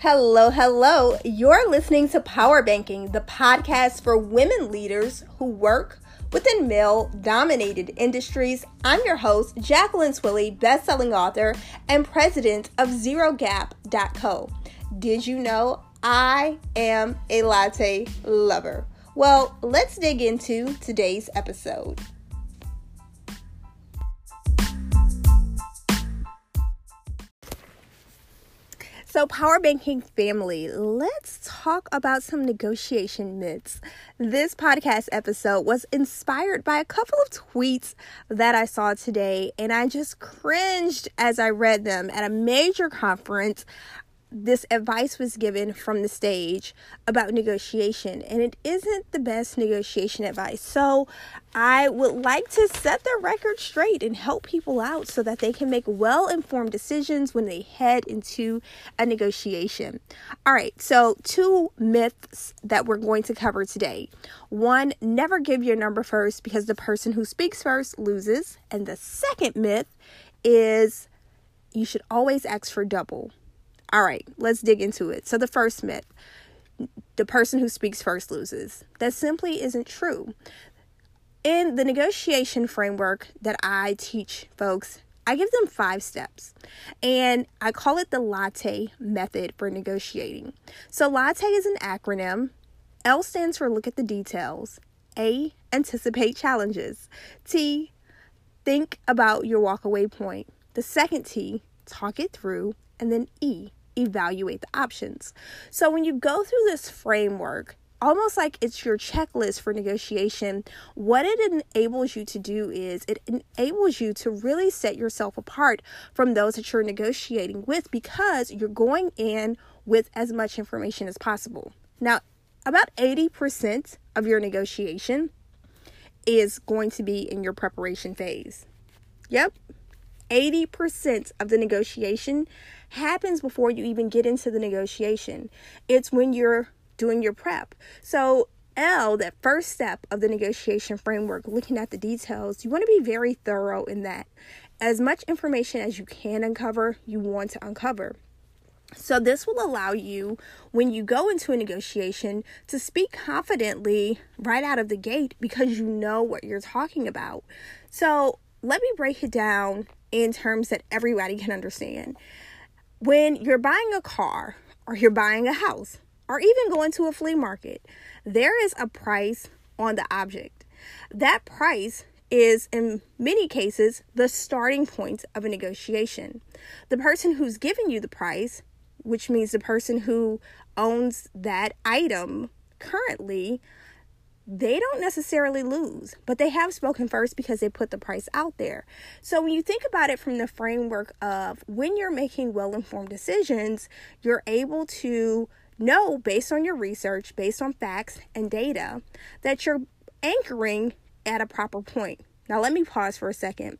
Hello, hello. You're listening to Power Banking, the podcast for women leaders who work within male dominated industries. I'm your host, Jacqueline Twillie, best-selling author and president of ZeroGap.co. Did you know I am a latte lover? Well, let's dig into today's episode. So, Power Banking family, let's talk about some negotiation myths. This podcast episode was inspired by a couple of tweets that I saw today, and I just cringed as I read them at a major conference this advice was given from the stage about negotiation, and it isn't the best negotiation advice. So, I would like to set the record straight and help people out so that they can make well informed decisions when they head into a negotiation. All right, so two myths that we're going to cover today. One, never give your number first because the person who speaks first loses. And the second myth is you should always ask for double. All right, let's dig into it. So, the first myth the person who speaks first loses. That simply isn't true. In the negotiation framework that I teach folks, I give them five steps and I call it the latte method for negotiating. So, latte is an acronym. L stands for look at the details. A, anticipate challenges. T, think about your walkaway point. The second T, talk it through. And then E, evaluate the options. So when you go through this framework, almost like it's your checklist for negotiation, what it enables you to do is it enables you to really set yourself apart from those that you're negotiating with because you're going in with as much information as possible. Now, about 80% of your negotiation is going to be in your preparation phase. Yep, 80% of the negotiation happens before you even get into the negotiation. It's when you're doing your prep. So, L, that first step of the negotiation framework, looking at the details, you want to be very thorough in that. As much information as you can uncover, you want to uncover. So, this will allow you, when you go into a negotiation, to speak confidently right out of the gate because you know what you're talking about. So, let me break it down in terms that everybody can understand. When you're buying a car or you're buying a house or even going to a flea market, there is a price on the object. That price is, in many cases, the starting point of a negotiation. The person who's giving you the price, which means the person who owns that item currently, they don't necessarily lose, but they have spoken first because they put the price out there. So when you think about it from the framework of when you're making well informed decisions, you're able to know based on your research, based on facts and data, that you're anchoring at a proper point. Now, let me pause for a second.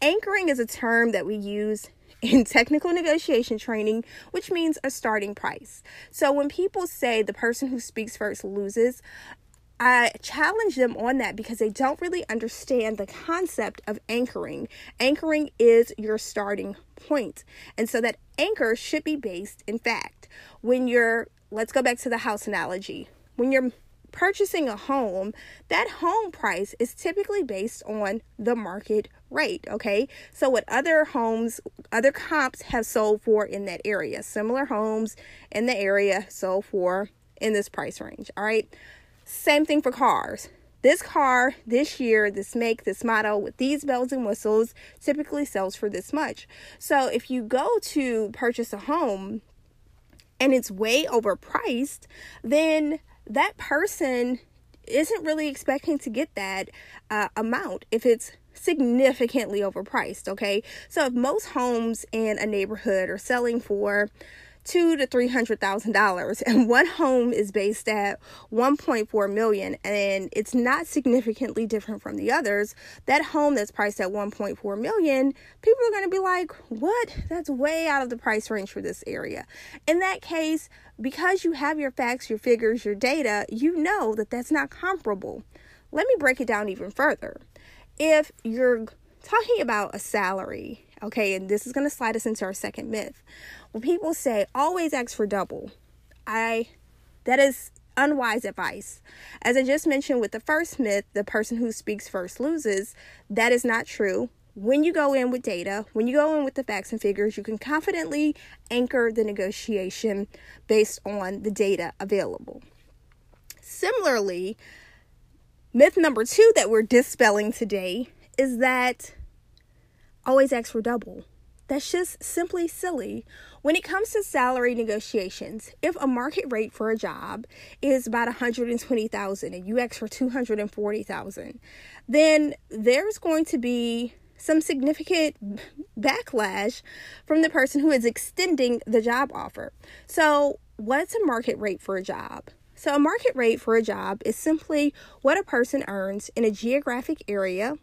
Anchoring is a term that we use in technical negotiation training, which means a starting price. So when people say the person who speaks first loses, I challenge them on that because they don't really understand the concept of anchoring. Anchoring is your starting point. And so that anchor should be based in fact. When you're, let's go back to the house analogy. When you're purchasing a home, that home price is typically based on the market rate, okay? So what other homes, other comps have sold for in that area, similar homes in the area sold for in this price range, all right? Same thing for cars. This car, this year, this make, this model with these bells and whistles typically sells for this much. So if you go to purchase a home and it's way overpriced, then that person isn't really expecting to get that uh, amount if it's significantly overpriced. Okay, so if most homes in a neighborhood are selling for two to three hundred thousand dollars. And one home is based at 1.4 million and it's not significantly different from the others. That home that's priced at 1.4 million people are going to be like what? That's way out of the price range for this area. In that case because you have your facts your figures your data you know that that's not comparable. Let me break it down even further. If you're talking about a salary Okay, and this is going to slide us into our second myth. When people say always ask for double, I that is unwise advice. As I just mentioned with the first myth, the person who speaks first loses, that is not true. When you go in with data, when you go in with the facts and figures, you can confidently anchor the negotiation based on the data available. Similarly, myth number two that we're dispelling today is that always ask for double. That's just simply silly. When it comes to salary negotiations, if a market rate for a job is about 120,000 and you ask for 240,000, then there's going to be some significant backlash from the person who is extending the job offer. So, what's a market rate for a job? So, a market rate for a job is simply what a person earns in a geographic area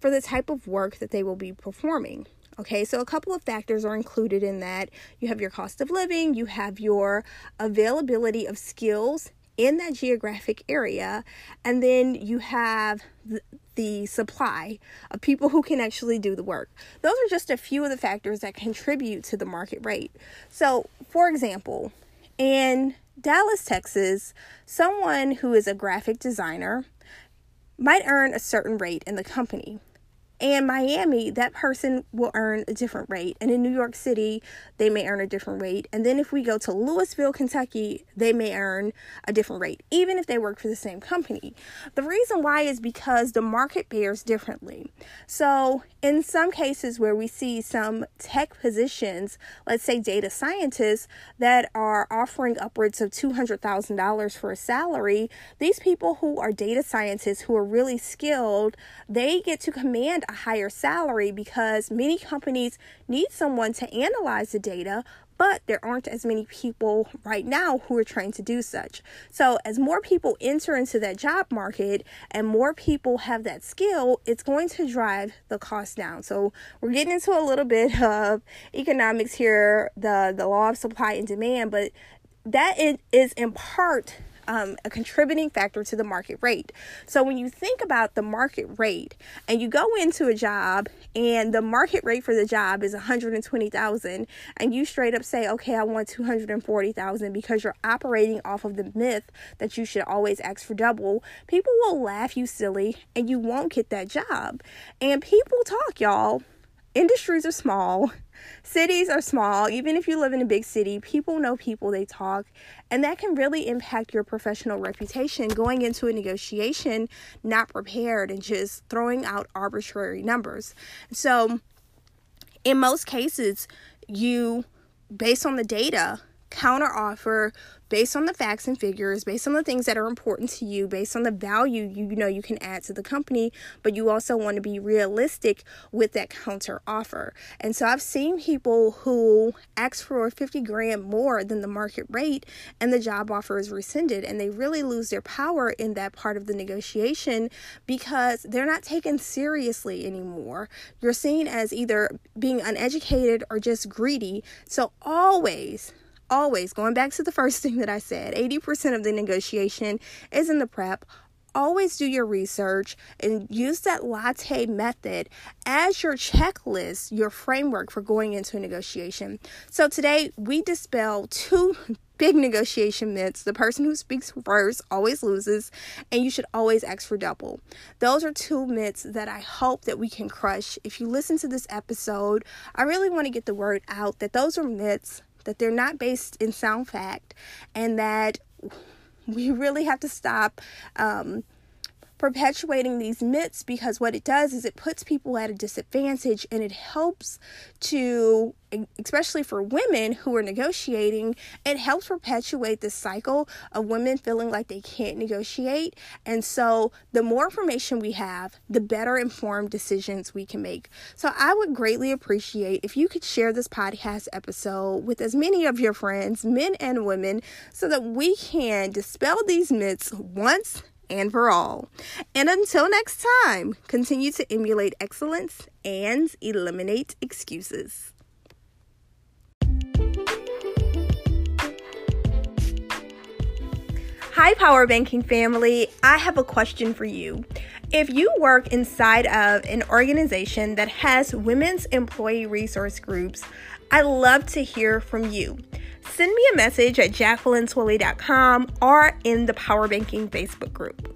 for the type of work that they will be performing. Okay, so a couple of factors are included in that. You have your cost of living, you have your availability of skills in that geographic area, and then you have the, supply of people who can actually do the work. Those are just a few of the factors that contribute to the market rate. So, for example, in Dallas, Texas, someone who is a graphic designer might earn a certain rate in the company. And Miami, that person will earn a different rate. And in New York City, they may earn a different rate. And then if we go to Louisville, Kentucky, they may earn a different rate, even if they work for the same company. The reason why is because the market bears differently. So, in some cases where we see some tech positions, let's say data scientists, that are offering upwards of $200,000 for a salary, these people who are data scientists who are really skilled, they get to command higher salary because many companies need someone to analyze the data, but there aren't as many people right now who are trained to do such. So, as more people enter into that job market and more people have that skill, it's going to drive the cost down. So, we're getting into a little bit of economics here, the the law of supply and demand, but that is in part um, a contributing factor to the market rate. So when you think about the market rate and you go into a job and the market rate for the job is 120,000 and you straight up say, "Okay, I want 240,000" because you're operating off of the myth that you should always ask for double, people will laugh you silly and you won't get that job. And people talk, y'all. Industries are small Cities are small. Even if you live in a big city, people know people, they talk, and that can really impact your professional reputation going into a negotiation not prepared and just throwing out arbitrary numbers. So, in most cases, you, based on the data, counter offer based on the facts and figures, based on the things that are important to you, based on the value you, know you can add to the company, but you also want to be realistic with that counter offer. And so I've seen people who ask for 50 grand more than the market rate and the job offer is rescinded and they really lose their power in that part of the negotiation because they're not taken seriously anymore. You're seen as either being uneducated or just greedy. So always always going back to the first thing that I said 80% of the negotiation is in the prep. Always do your research and use that latte method as your checklist, your framework for going into a negotiation. So, today we dispel two big negotiation myths. The person who speaks first always loses, and you should always ask for double. Those are two myths that I hope that we can crush. If you listen to this episode, I really want to get the word out that those are myths that they're not based in sound fact, and that we really have to stop um, perpetuating these myths because what it does is it puts people at a disadvantage and it helps to especially for women who are negotiating it helps perpetuate this cycle of women feeling like they can't negotiate. And so the more information we have the better informed decisions we can make. So i would greatly appreciate if you could share this podcast episode with as many of your friends men and women so that we can dispel these myths once and for all. And until next time, continue to emulate excellence and eliminate excuses. Hi, Power Banking family. I have a question for you. If you work inside of an organization that has women's employee resource groups, I'd love to hear from you send me a message at jacquelinetwillie.com or in the Power Banking Facebook group.